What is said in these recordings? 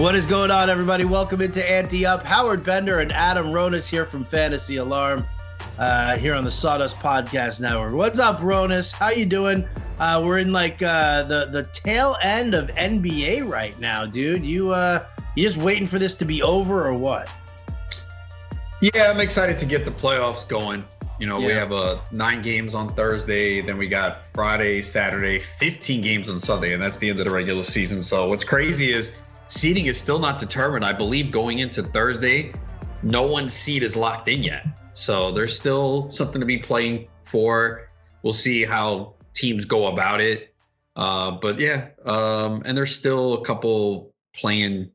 What is going on, everybody? Welcome into Ante Up. Howard Bender and Adam Ronis here from Fantasy Alarm, uh, here on the Sawdust Podcast Network. What's up, Ronis? How you doing? Uh, we're in like uh, the the tail end of NBA right now, dude. You uh, you just waiting for this to be over or what? Yeah, I'm excited to get the playoffs going. You know, Yeah. we have uh, nine games on Thursday, then we got Friday, Saturday, 15 games on Sunday, and that's the end of the regular season. So what's crazy is seeding is still not determined. I believe going into Thursday, no one's seat is locked in yet. So there's still something to be playing for. We'll see how teams go about it. Uh, but yeah, um, and there's still a couple playing.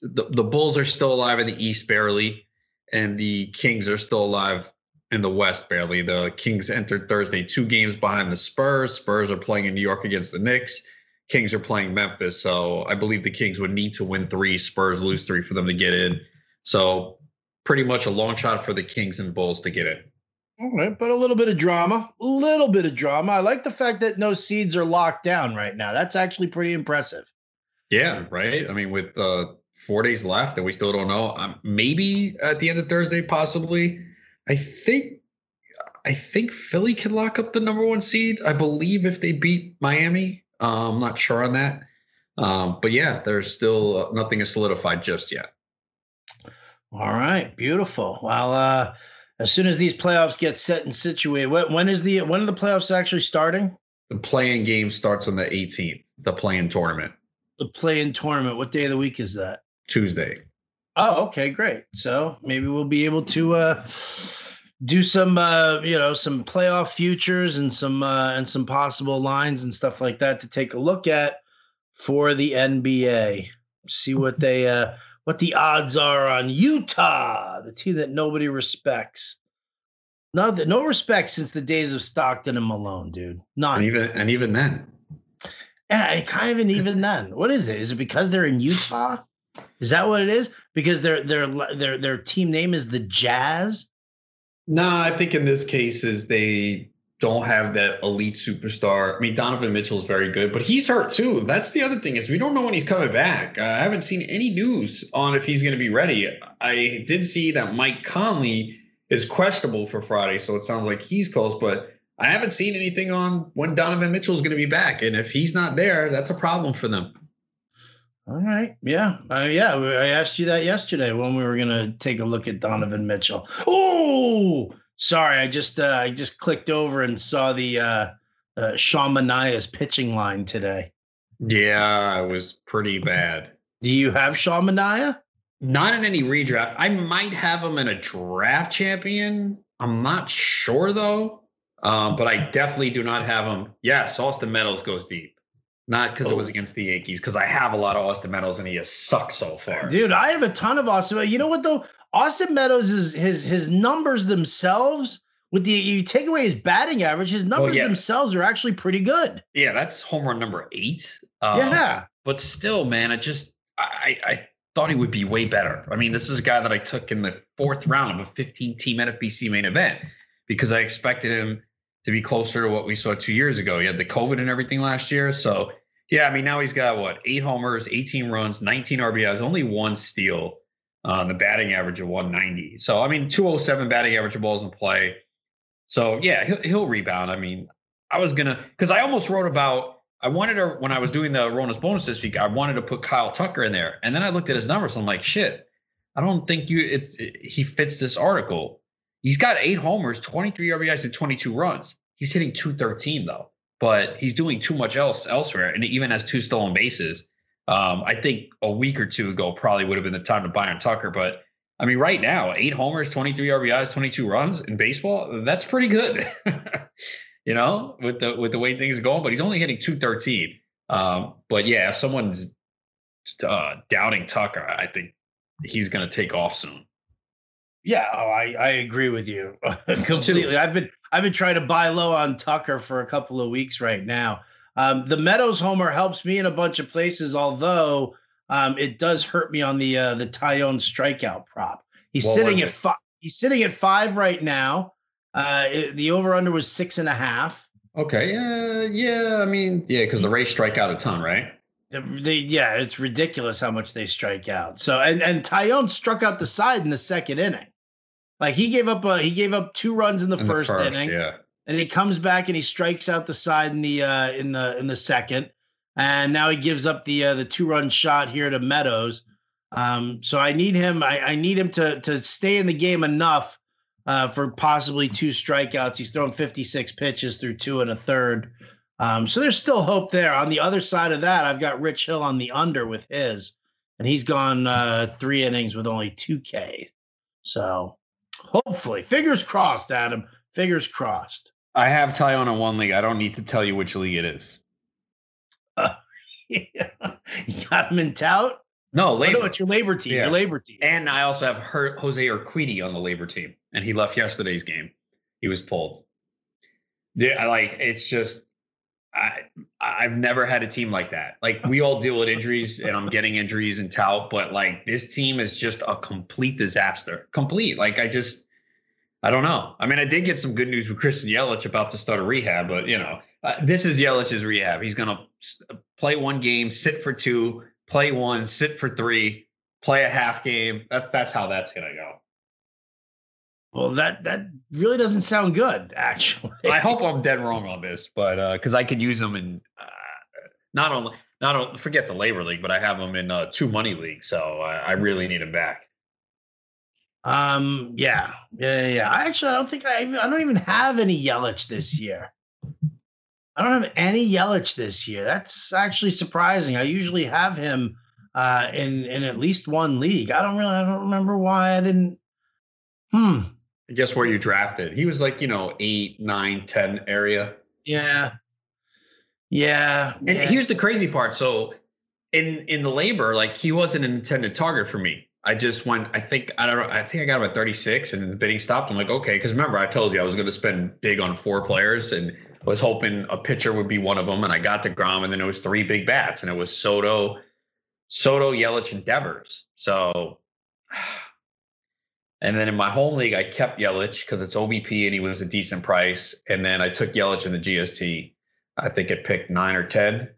The, the Bulls are still alive in the East barely, and the Kings are still alive in the West barely. The Kings entered Thursday two games behind the Spurs. Spurs are playing in New York against the Knicks. Kings are playing Memphis. So I believe the Kings would need to win three, Spurs lose three for them to get in. So pretty much a long shot for the Kings and Bulls to get in. All right, but a little bit of drama, a little bit of drama. I like the fact that no seeds are locked down right now. That's actually pretty impressive. Yeah, right. I mean, with uh, four days left and we still don't know. Um, maybe at the end of Thursday, possibly. I think, I think Philly can lock up the number one seed. I believe if they beat Miami. Uh, I'm not sure on that. Um, but yeah, there's still uh, nothing is solidified just yet. All right, beautiful. Well, uh, as soon as these playoffs get set and situated, when, when is the when are the playoffs actually starting? The play-in game starts on the 18th. The play-in tournament The play-in tournament. What day of the week is that? Tuesday. Oh, okay, great. So maybe we'll be able to uh, do some, uh, you know, some playoff futures and some uh, and some possible lines and stuff like that to take a look at for the NBA. See what they uh, what the odds are on Utah, the team that nobody respects. No, no respect since the days of Stockton and Malone, dude. Not And even and even then, Yeah, and kind of an even then. What is it? Is it because they're in Utah? Is that what it is? Because their their their their team name is the Jazz. No, I think in this case is they don't have that elite superstar. I mean, Donovan Mitchell's very good, but he's hurt too. That's the other thing is we don't know when he's coming back. I haven't seen any news on if he's going to be ready. I did see that Mike Conley is questionable for Friday, so it sounds like he's close, but I haven't seen anything on when Donovan Mitchell is going to be back. And if he's not there, that's a problem for them. All right, yeah, uh, yeah. I asked you that yesterday when we were gonna take a look at Donovan Mitchell. Oh, sorry, I just uh, I just clicked over and saw the uh, uh, Sean Manaea's pitching line today. Yeah, it was pretty bad. Do you have Sean Manaea? Not in any redraft. I might have him in a draft champion. I'm not sure though. Um, but I definitely do not have him. Yes, Austin Meadows goes deep. Not because it was Oh. against the Yankees, because I have a lot of Austin Meadows and he has sucked so far. Dude, I have a ton of Austin. You know what though? Austin Meadows is his his numbers themselves. With the you take away his batting average, his numbers yeah. themselves are actually pretty good. Yeah, that's home run number eight. Um, yeah, But still, man, I just I I thought he would be way better. I mean, this is a guy that I took in the fourth round of a 15 team NFBC main event because I expected him to be closer to what we saw two years ago. He had the COVID and everything last year. So yeah, I mean now he's got what eight homers, 18 runs, 19 RBIs, only one steal. Uh, the batting average of 190. So I mean 207 batting average of balls in play. So yeah, he'll, he'll rebound. I mean, I was gonna because I almost wrote about I wanted to when I was doing the Ronis bonus this week, I wanted to put Kyle Tucker in there, and then I looked at his numbers. I'm like, shit, I don't think you it's he fits this article. He's got eight homers, 23 RBIs, and 22 runs. He's hitting 213 though, but he's doing too much else elsewhere, and it even has two stolen bases. Um, I think a week or two ago probably would have been the time to buy on Tucker, but I mean, right now, eight homers, 23 RBIs, 22 runs in baseball, that's pretty good. you know, with the with the way things are going, but he's only hitting 213. Um, but yeah, if someone's uh, doubting Tucker, I think he's going to take off soon. yeah. Oh, I I agree with you completely. I've been I've been trying to buy low on Tucker for a couple of weeks right now. Um, the Meadows homer helps me in a bunch of places, although um, it does hurt me on the uh, the Taillon strikeout prop. He's sitting at five. He's sitting at five right now. Uh, it- the over under was six and a half. Okay, yeah, yeah. I mean, yeah, because the Rays strike out a ton, right? They, yeah, it's ridiculous how much they strike out. So and and Taillon struck out the side in the second inning. Like he gave up a he gave up two runs in the, in first, the first, inning. Yeah. And he comes back and he strikes out the side in the uh in the in the second. And now he gives up the uh the two run shot here to Meadows. Um, so I need him, I, I need him to to stay in the game enough uh, for possibly two strikeouts. He's thrown 56 pitches through two and a third. Um, so there's still hope there. On the other side of that, I've got Rich Hill on the under with his, and he's gone uh, three innings with only two K. So hopefully, fingers crossed, Adam. Fingers crossed. I have Taillon in one league. I don't need to tell you which league it is. Uh, yeah. You got him in tout? No, LABR. Oh, no, it's your LABR team. Yeah. Your LABR team. And I also have her, Jose Urquidy on the LABR team, and he left yesterday's game. He was pulled. Yeah, like it's just I I've never had a team like that. Like we all deal with injuries, and I'm getting injuries and tout, but like this team is just a complete disaster. Complete. Like I just I don't know. I mean, I did get some good news with Christian Yelich about to start a rehab, but you know, uh, this is Yelich's rehab. He's gonna play one game, sit for two, play one, sit for three, play a half game. That that's how that's gonna go. Well, that that really doesn't sound good, actually. I hope I'm dead wrong on this, but because uh, I could use them in uh, not only not only forget the LABR league, but I have them in uh, two money leagues, so I, I really need them back. Um. Yeah. Yeah. Yeah. I actually, I don't think I. I don't even have any Yelich this year. I don't have any Yelich this year. That's actually surprising. I usually have him uh, in in at least one league. I don't really. I don't remember why I didn't. Hmm. I guess where you drafted? He was like you know eight, nine, ten area. Yeah. Yeah. And yeah. here's the crazy part. So in in the labor, like he wasn't an intended target for me. I just went. I think I don't know. I think I got him at 36, and the bidding stopped. I'm like, okay, because remember I told you I was going to spend big on four players, and was hoping a pitcher would be one of them, and I got deGrom, and then it was three big bats, and it was Soto, Soto, Yelich, and Devers. So, and then in my home league, I kept Yelich because it's OBP and he was a decent price, and then I took Yelich in the GST. I think it picked nine or ten.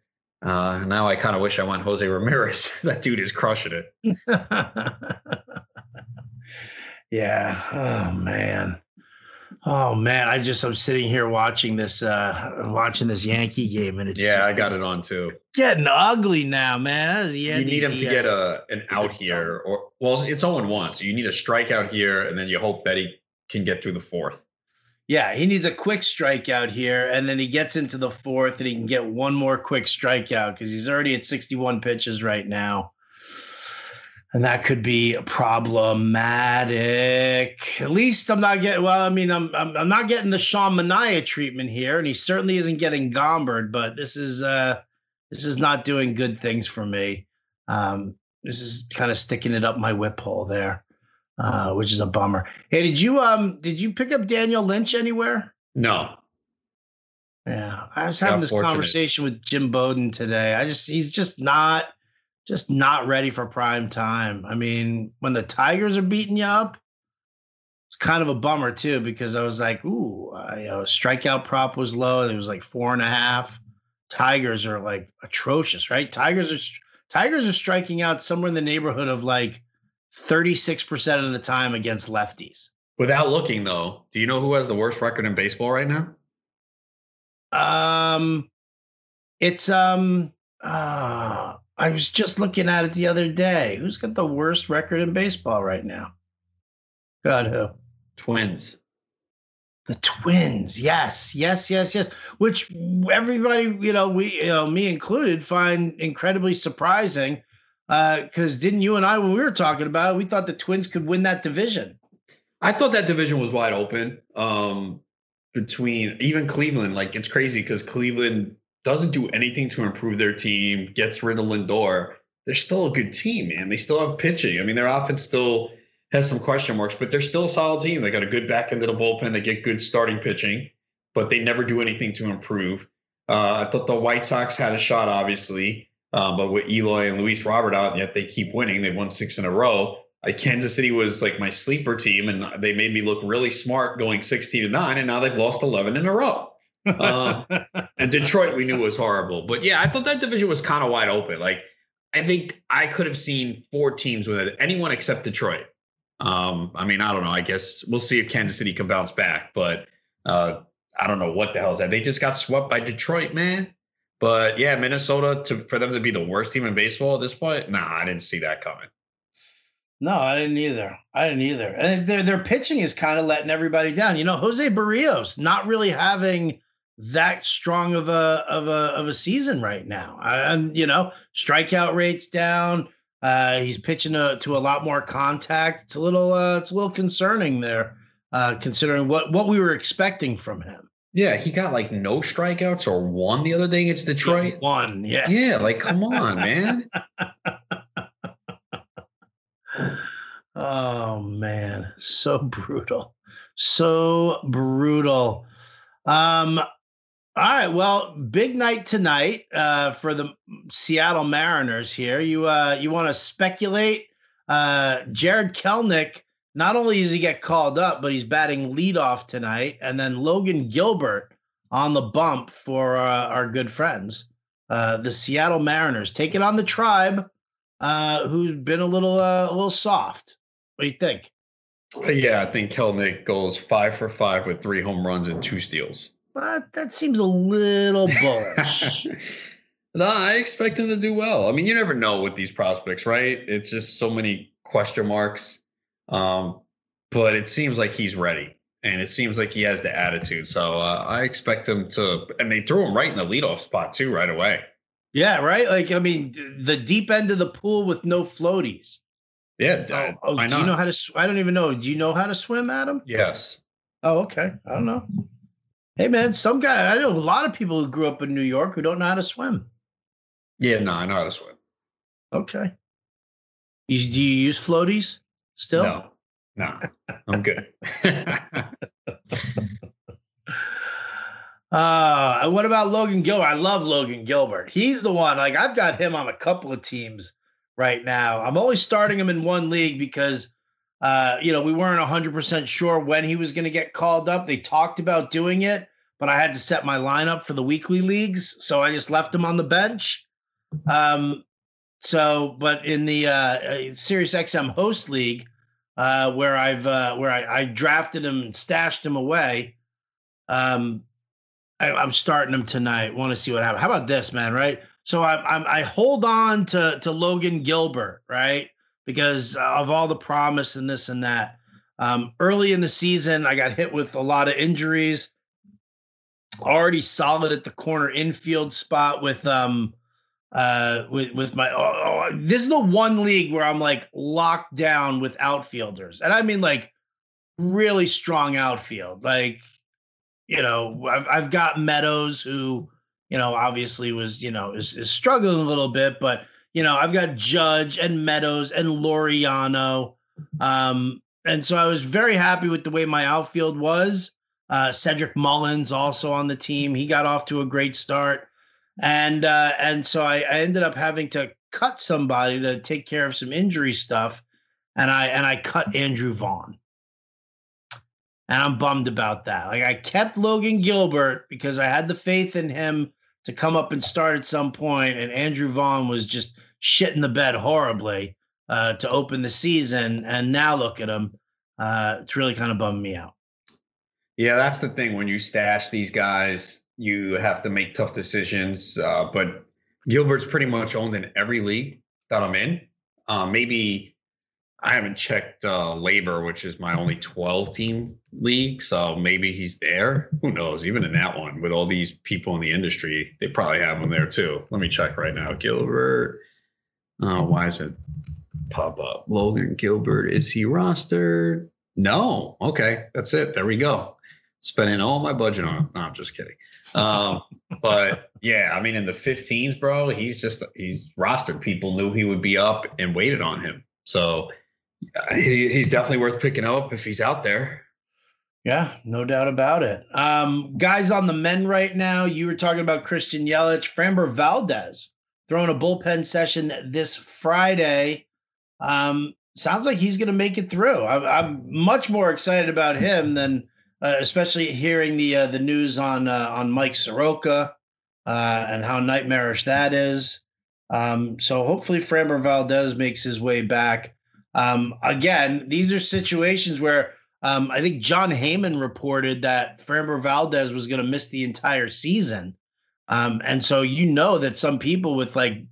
Uh, now I kind of wish I went Jose Ramirez. that dude is crushing it. yeah. Oh man. Oh man, I just I'm sitting here watching this uh watching this Yankee game and it's yeah, just, I got it on too. Getting ugly now, man. You need him to get a an out here, or well, it's 0 1, so you need a strikeout here, and then you hope that he can get through the fourth. Yeah, he needs a quick strikeout here, and then he gets into the fourth, and he can get one more quick strikeout because he's already at 61 pitches right now and that could be problematic. At least I'm not getting. Well, I mean, I'm I'm, I'm not getting the Sean Manaea treatment here, and he certainly isn't getting Gombered. But this is uh this is not doing good things for me. Um, this is kind of sticking it up my whip hole there, uh, which is a bummer. Hey, did you um did you pick up Daniel Lynch anywhere? No. Yeah, I was having this conversation with Jim Bowden today. I just he's just not just not ready for prime time. I mean, when the Tigers are beating you up, it's kind of a bummer too because I was like, ooh, uh, you know, strikeout prop was low. It was like four and a half. Tigers are like atrocious, right? Tigers are Tigers are striking out somewhere in the neighborhood of like 36% of the time against lefties. Without looking though, do you know who has the worst record in baseball right now? Um it's um uh I was just looking at it the other day. Who's got the worst record in baseball right now? God, who? Twins. The Twins. Yes, yes, yes, yes. Which everybody, you know, we, you know, me included, find incredibly surprising. Because uh, didn't you and I, when we were talking about it, we thought the Twins could win that division. I thought that division was wide open. Um, between even Cleveland, like it's crazy because Cleveland doesn't do anything to improve their team, gets rid of Lindor, they're still a good team, man. They still have pitching. I mean, their offense still has some question marks, but they're still a solid team. They got a good back end of the bullpen. They get good starting pitching, but they never do anything to improve. Uh, I thought the White Sox had a shot, obviously, uh, but with Eloy and Luis Robert out, yet they keep winning. They've won six in a row. Uh, Kansas City was like my sleeper team, and they made me look really smart going 16 to nine, and now they've lost 11 in a row. Uh, and Detroit, we knew was horrible. But yeah, I thought that division was kind of wide open. Like, I think I could have seen four teams with it, anyone except Detroit. Um, I mean, I don't know. I guess we'll see if Kansas City can bounce back, but uh, I don't know what the hell is that. They just got swept by Detroit, man. But yeah, Minnesota to for them to be the worst team in baseball at this point, nah, I didn't see that coming. No, I didn't either. I didn't either. And their their pitching is kind of letting everybody down. You know, Jose Berrios not really having that strong of a of a of a season right now. And you know, strikeout rates down. Uh, he's pitching a, to a lot more contact. It's a little uh, it's a little concerning there, uh, considering what what we were expecting from him. Yeah, he got like no strikeouts or one the other day against Detroit. One, yeah. Yeah, like come on, man. oh man, so brutal. So brutal. Um all right, well, big night tonight uh, for the Seattle Mariners here. You uh, you want to speculate? Uh, Jarred Kelenic, not only does he get called up, but he's batting leadoff tonight, and then Logan Gilbert on the bump for uh, our good friends, uh, the Seattle Mariners, taking on the Tribe, uh, who's been a little uh, a little soft. What do you think? Yeah, I think Kelenic goes five for five with three home runs and two steals. But that seems a little bullish. no, I expect him to do well. I mean, you never know with these prospects, right? It's just so many question marks. Um, but it seems like he's ready, and it seems like he has the attitude. So uh, I expect him to. And they threw him right in the leadoff spot too, right away. Yeah, right. Like I mean, the deep end of the pool with no floaties. Yeah. Oh, oh do you know how to? I don't even know. Do you know how to swim, Adam? Yes. Oh, okay. I don't know. Hey man, some guy I know a lot of people who grew up in New York who don't know how to swim. Yeah, no, I know how to swim. Okay. You, do you use floaties still? No, no, I'm good. uh, what about Logan Gilbert? I love Logan Gilbert. He's the one. Like I've got him on a couple of teams right now. I'm only starting him in one league because uh, you know, we weren't 100% sure when he was going to get called up. They talked about doing it, but I had to set my lineup for the weekly leagues. So I just left him on the bench. Um, so, but in the uh, Sirius XM host league, uh, where I've uh, where I, I drafted him and stashed him away, um, I, am starting him tonight. Want to see what happens? How about this, man? Right. So I, I I hold on to to Logan Gilbert, right? because of all the promise and this and that. Um, early in the season, I got hit with a lot of injuries. Already solid at the corner infield spot with um uh with with my oh, oh, this is the one league where I'm like locked down with outfielders. And I mean like really strong outfield. Like you know, I've I've got Meadows who, you know, obviously was, you know, is, is struggling a little bit, but you know, I've got Judge and Meadows and Laureano. Um, and so I was very happy with the way my outfield was. Uh, Cedric Mullins also on the team. He got off to a great start. And uh, and so I, I ended up having to cut somebody to take care of some injury stuff. And I and I cut Andrew Vaughn. And I'm bummed about that. Like I kept Logan Gilbert because I had the faith in him to come up and start at some point, and Andrew Vaughn was just shitting the bed horribly uh, to open the season, and now look at him. Uh, it's really kind of bummed me out. Yeah, that's the thing. When you stash these guys, you have to make tough decisions. Uh, but Gilbert's pretty much owned in every league that I'm in. Uh, maybe I haven't checked uh, LABR, which is my only 12 team league. So maybe he's there. Who knows? Even in that one, with all these people in the industry, they probably have him there too. Let me check right now. Gilbert. Oh, why is it pop up? Logan Gilbert. Is he rostered? No. Okay. That's it. There we go. Spending all my budget on him. No, I'm just kidding. Um, but yeah, I mean, in the 15s, bro, he's just, he's rostered. People knew he would be up and waited on him. So, he, he's definitely worth picking up if he's out there. Yeah, no doubt about it. Um, guys on the men right now, you were talking about Christian Yelich, Framber Valdez throwing a bullpen session this Friday. Um, sounds like he's going to make it through. I'm, I'm, much more excited about him than uh, especially hearing the uh, the news on uh, on Mike Soroka uh, and how nightmarish that is. Um, so hopefully Framber Valdez makes his way back. Um, again, these are situations where um, I think Jon Heyman reported that Framber Valdez was going to miss the entire season. Um, and so you know that some people with like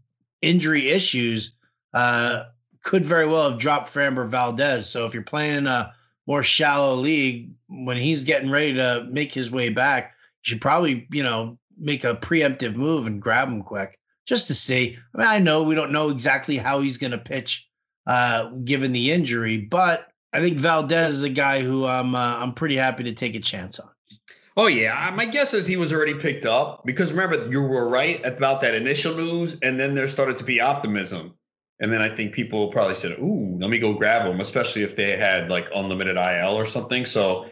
injury issues uh, could very well have dropped Framber Valdez. So if you're playing in a more shallow league, when he's getting ready to make his way back, you should probably, you know, make a preemptive move and grab him quick just to see. I mean, I know we don't know exactly how he's going to pitch uh, given the injury, but I think Valdez is a guy who I'm uh, I'm pretty happy to take a chance on. Oh yeah, my guess is he was already picked up because remember you were right about that initial news, and then there started to be optimism, and then I think people probably said, "Ooh, let me go grab him," especially if they had like unlimited IL or something. So,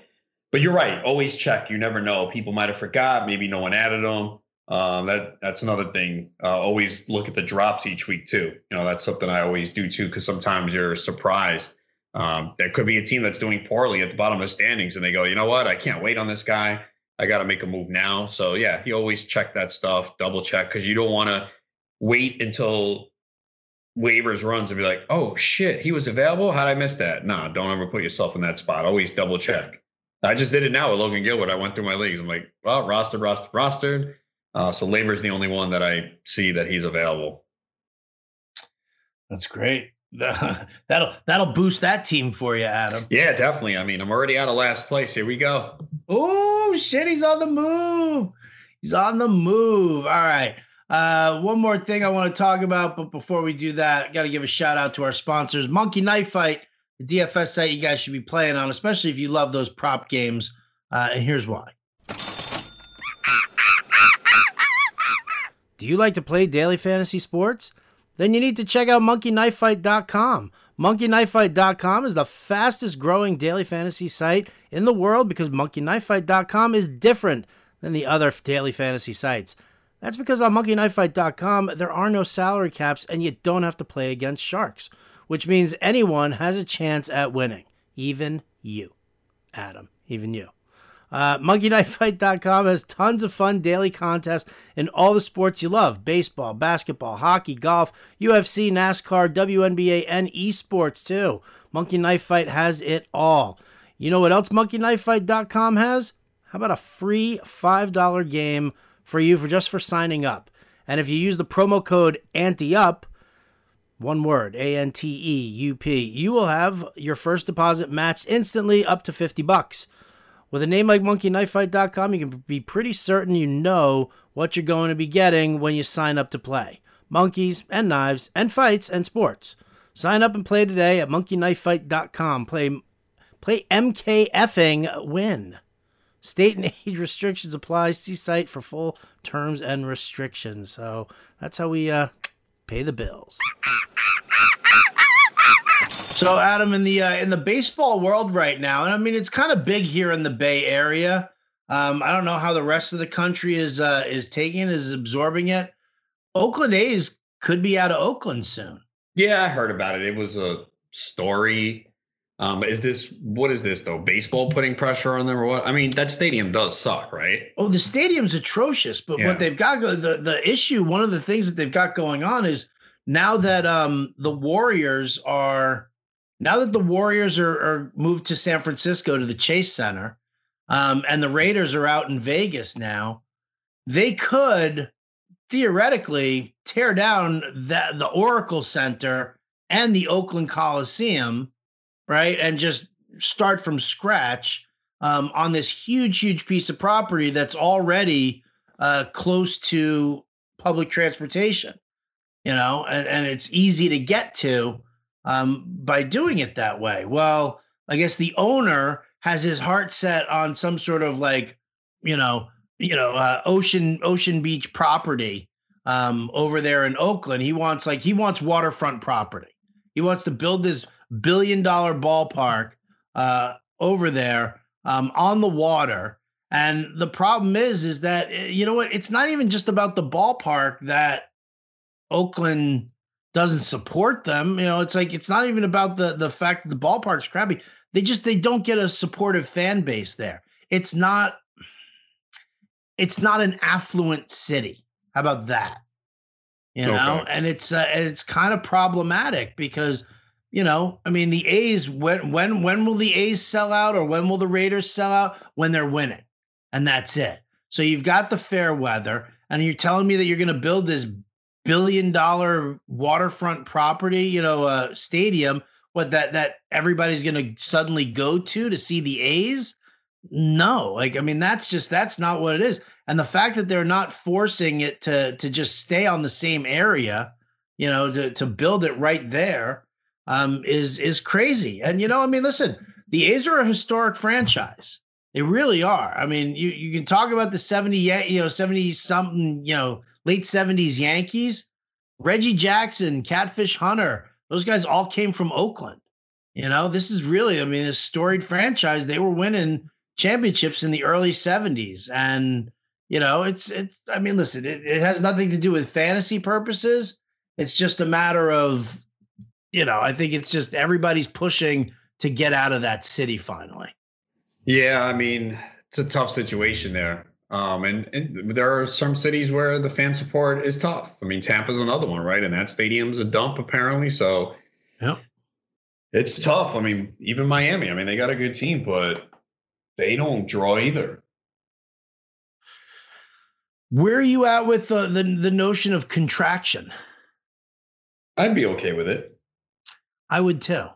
but you're right, always check. You never know. People might have forgot. Maybe no one added them. Um, that that's another thing. Uh, always look at the drops each week too. You know that's something I always do too because sometimes you're surprised um, there could be a team that's doing poorly at the bottom of the standings, and they go, you know what? I can't wait on this guy. I got to make a move now. So yeah, you always check that stuff, double check, because you don't want to wait until waivers runs and be like, oh shit, he was available. How'd I miss that? Nah, don't ever put yourself in that spot. Always double check. I just did it now with Logan Gilbert. I went through my leagues. I'm like, well, rostered, rostered, rostered. Uh, so LABR's the only one that I see that he's available. That's great. that'll that'll boost that team for you, Adam. Yeah, definitely. I mean, I'm already out of last place. Here we go. Oh shit, he's on the move. He's on the move. All right. Uh, one more thing I want to talk about, but before we do that, got to give a shout out to our sponsors, Monkey Knife Fight, the DFS site you guys should be playing on, especially if you love those prop games. Uh, and here's why. Do you like to play daily fantasy sports? then you need to check out monkeyknifefight.com. Monkeyknifefight.com is the fastest growing daily fantasy site in the world because monkeyknifefight.com is different than the other daily fantasy sites. That's because on monkeyknifefight.com there are no salary caps and you don't have to play against sharks, which means anyone has a chance at winning, even you, Adam, even you. Uh, MonkeyKnifeFight.com has tons of fun daily contests in all the sports you love baseball, basketball, hockey, golf, UFC, NASCAR, WNBA, and esports too. Monkey Knife Fight has it all. You know what else MonkeyKnifeFight.com has? How about a free $5 game for you for just for signing up? And if you use the promo code ANTEUP, one word, A N T E U P, you will have your first deposit matched instantly up to 50 bucks. With a name like monkeyknifefight.com, you can be pretty certain you know what you're going to be getting when you sign up to play. Monkeys and knives and fights and sports. Sign up and play today at monkeyknifefight.com. Play play MKFing win. State and age restrictions apply. See site for full terms and restrictions. So that's how we uh, pay the bills. So, Adam, in the uh, in the baseball world right now, and I mean it's kind of big here in the Bay Area. Um, I don't know how the rest of the country is uh, is taking is absorbing it. Oakland A's could be out of Oakland soon. Yeah, I heard about it. It was a story. Um, is this what is this though? Baseball putting pressure on them or what? I mean, that stadium does suck, right? Oh, the stadium's atrocious. But yeah. what they've got the the issue, one of the things that they've got going on is now that um the Warriors are now that the Warriors are, are moved to San Francisco to the Chase Center, um, and the Raiders are out in Vegas now, they could theoretically tear down that the Oracle Center and the Oakland Coliseum, right, and just start from scratch um, on this huge, huge piece of property that's already uh, close to public transportation, you know, and, and it's easy to get to um, by doing it that way. Well, I guess the owner has his heart set on some sort of like, you know, you know, uh, ocean ocean beach property um, over there in Oakland. He wants like he wants waterfront property. He wants to build this billion dollar ballpark uh, over there um, on the water. And the problem is, is that eh, you know what? It's not even just about the ballpark that Oakland doesn't support them. You know, it's like it's not even about the the fact that the ballpark's crappy. They just they don't get a supportive fan base there. it's not it's not an affluent city. How about that? You know, okay. and it's uh, it's kind of problematic because you know, I mean, the A's when when when will the A's sell out or when will the Raiders sell out? When they're winning, and that's it. So you've got the fair weather, and you're telling me that you're going to build this billion dollar waterfront property, you know, uh, stadium, what that that everybody's going to suddenly go to to see the A's? No, like I mean, that's just that's not what it is. And the fact that they're not forcing it to to just stay on the same area, you know, to to build it right there um, is is crazy. And you know, I mean, listen, the A's are a historic franchise. They really are. I mean, you you can talk about the 70, you know, 70 something, you know, late 70s Yankees. Reggie Jackson, Catfish Hunter, those guys all came from Oakland. You know, this is really, I mean, a storied franchise. They were winning championships in the early 70s. And, you know, it's it's I mean, listen, it, it has nothing to do with fantasy purposes. It's just a matter of you know, I think it's just everybody's pushing to get out of that city finally. Yeah, I mean, it's a tough situation there. Um, and, and there are some cities where the fan support is tough. I mean, Tampa's another one, right? And that stadium's a dump apparently. So yeah, it's tough. I mean, even Miami, I mean, they got a good team, but they don't draw either. Where are you at with the the, the notion of contraction? I'd be okay with it. I would too.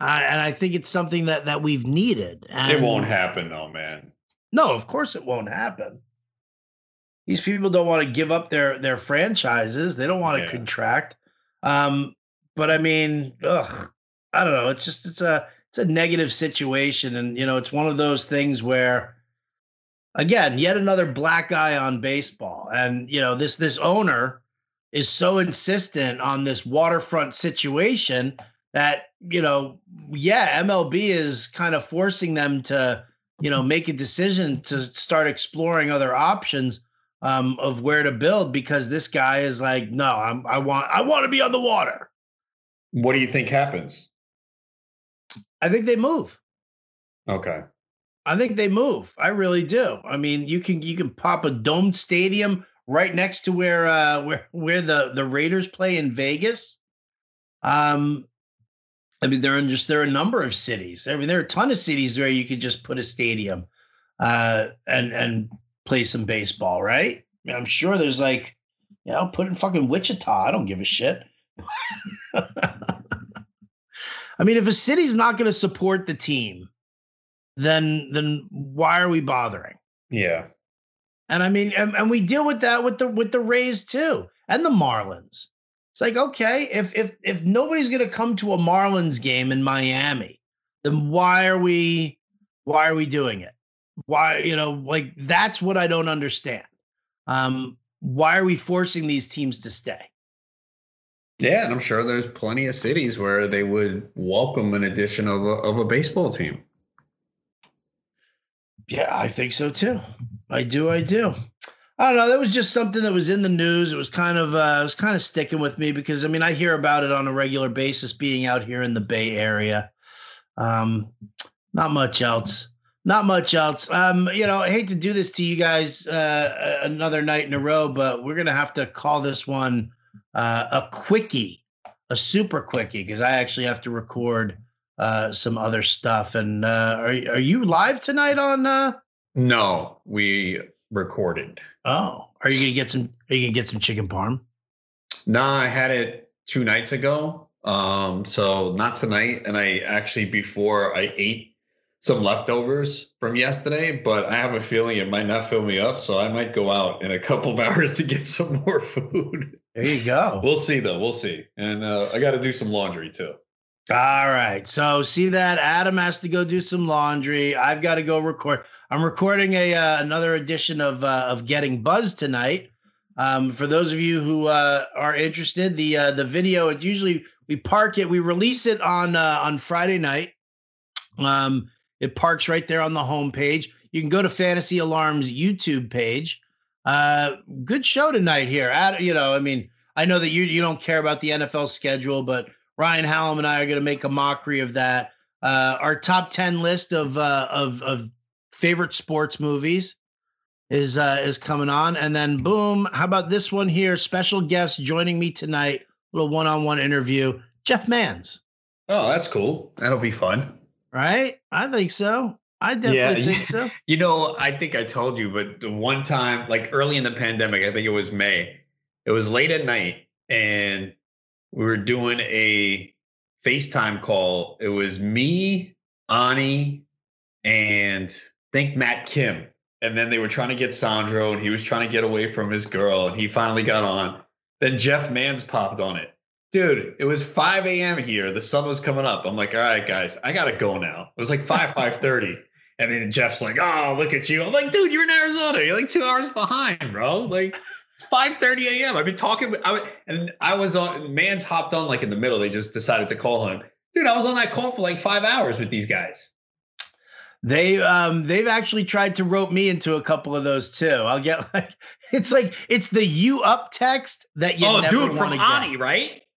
I, and I think it's something that that we've needed. And it won't happen though, man. No, of course it won't happen. These people don't want to give up their their franchises. They don't want to yeah. contract. Um, but I mean, ugh, I don't know. It's just it's a it's a negative situation, and you know, it's one of those things where, again, yet another black eye on baseball, and you know, this this owner is so insistent on this waterfront situation that you know yeah mlb is kind of forcing them to you know make a decision to start exploring other options um, of where to build because this guy is like no I'm, i want i want to be on the water. What do you think happens? I think they move. Okay. I think they move. I really do. I mean you can you can pop a domed stadium right next to where uh where where the the Raiders play in Vegas. Um I mean there are just there are a number of cities. I mean there are a ton of cities where you could just put a stadium uh and and play some baseball, right? I'm sure there's like you know, put in fucking Wichita. I don't give a shit. I mean, if a city's not going to support the team, then then why are we bothering? Yeah. And I mean, and, and we deal with that with the with the Rays too, and the Marlins. It's like, okay, if if if nobody's gonna come to a Marlins game in Miami, then why are we why are we doing it? Why, you know, like that's what I don't understand. Um, why are we forcing these teams to stay? Yeah, and I'm sure there's plenty of cities where they would welcome an addition of a, of a baseball team. Yeah, I think so too. I do. I do. I don't know. That was just something that was in the news. It was kind of uh, it was kind of sticking with me because I mean I hear about it on a regular basis being out here in the Bay Area. Um, not much else. Not much else. Um, you know, I hate to do this to you guys uh, another night in a row, but we're gonna have to call this one uh, a quickie, a super quickie, because I actually have to record uh, some other stuff. And uh, are are you live tonight on? Uh... No, we recorded. Oh, are you gonna get some? Are you gonna get some chicken parm? Nah, I had it two nights ago. Um, so not tonight. And I actually before I ate some leftovers from yesterday, but I have a feeling it might not fill me up, so I might go out in a couple of hours to get some more food. There you go. we'll see though. We'll see. And uh, I got to do some laundry too. All right. So see that Adam has to go do some laundry. I've got to go record. I'm recording a uh, another edition of uh, of Getting Buzz tonight. Um, for those of you who uh, are interested, the uh, the video it usually we park it, we release it on uh, on Friday night. Um, it parks right there on the homepage. You can go to Fantasy Alarms YouTube page. Uh, good show tonight here. At, you know, I mean, I know that you you don't care about the NFL schedule, but Ryan Hallam and I are going to make a mockery of that. Uh, our top ten list of uh, of of favorite sports movies is uh, is coming on, and then boom, how about this one here? Special guest joining me tonight, little one on one interview, Jeff Mans. Oh, that's cool. That'll be fun. Right? I think so. I definitely Yeah, think so. You know, I think I told you, but the one time, like early in the pandemic, I think it was May, it was late at night and we were doing a FaceTime call. It was me, Ani, and think Matt Kim. And then they were trying to get Sandro and he was trying to get away from his girl and he finally got on. Then Jeff Mans popped on it. Dude, it was 5 a.m. here. The sun was coming up. I'm like, all right, guys, I gotta go now. It was like 5, 5:30. And then Jeff's like, oh, look at you. I'm like, dude, you're in Arizona. You're like two hours behind, bro. Like it's 5:30 a.m. I've been talking with- I, and I was on Mans hopped on like in the middle. They just decided to call him. Dude, I was on that call for like five hours with these guys. They um they've actually tried to rope me into a couple of those too. I'll get like it's like it's the you up text that you oh, dude, from Ani, right?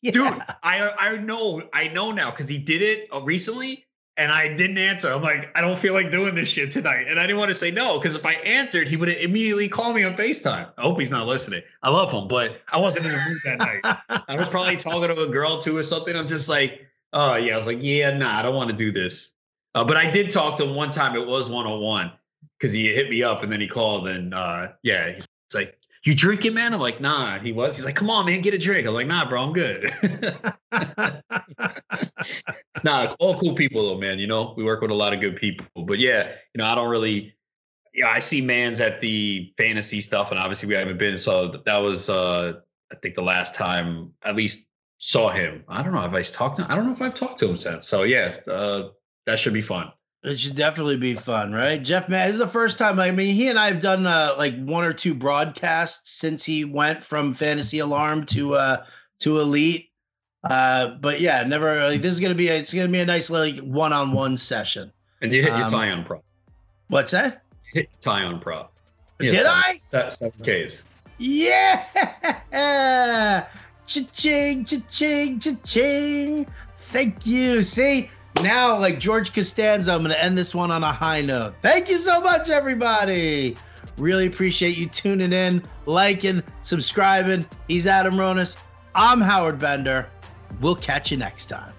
Yeah. Dude, I I know, I know now because he did it uh, recently, and I didn't answer. I'm like, I don't feel like doing this shit tonight, and I didn't want to say no because if I answered, he would immediately call me on Facetime. I hope he's not listening. I love him, but I wasn't in the mood that night. I was probably talking to a girl too or something. I'm just like, oh yeah. I was like, yeah, nah, I don't want to do this. Uh, but I did talk to him one time. It was one on one because he hit me up and then he called and uh, yeah, he's like, you drinking, man? I'm like, nah. He was. He's like, come on, man, get a drink. I'm like, nah, bro, I'm good. nah, all cool people though, man. You know, we work with a lot of good people. But yeah, you know, I don't really. Yeah, I see Mans at the fantasy stuff, and obviously we haven't been. So that was, uh I think, the last time at least saw him. I don't know if I talked to. I don't know if I've talked to him since. So yeah, uh, that should be fun. It should definitely be fun, right? Jeff Man, this is the first time. I mean, he and I have done uh, like one or two broadcasts since he went from Fantasy Alarm to uh to Elite. Uh, but yeah, never like this is gonna be a, it's gonna be a nice like one on one session. And you hit your Um, Taillon prop. What's that? Hit your Taillon prop. Did I? Seven, seven Ks. Yeah! Cha-ching, cha-ching, cha-ching. Thank you. See, now like George Costanza, I'm going to end this one on a high note. Thank you so much, everybody. Really appreciate you tuning in, liking, subscribing. He's Adam Ronis. I'm Howard Bender. We'll catch you next time.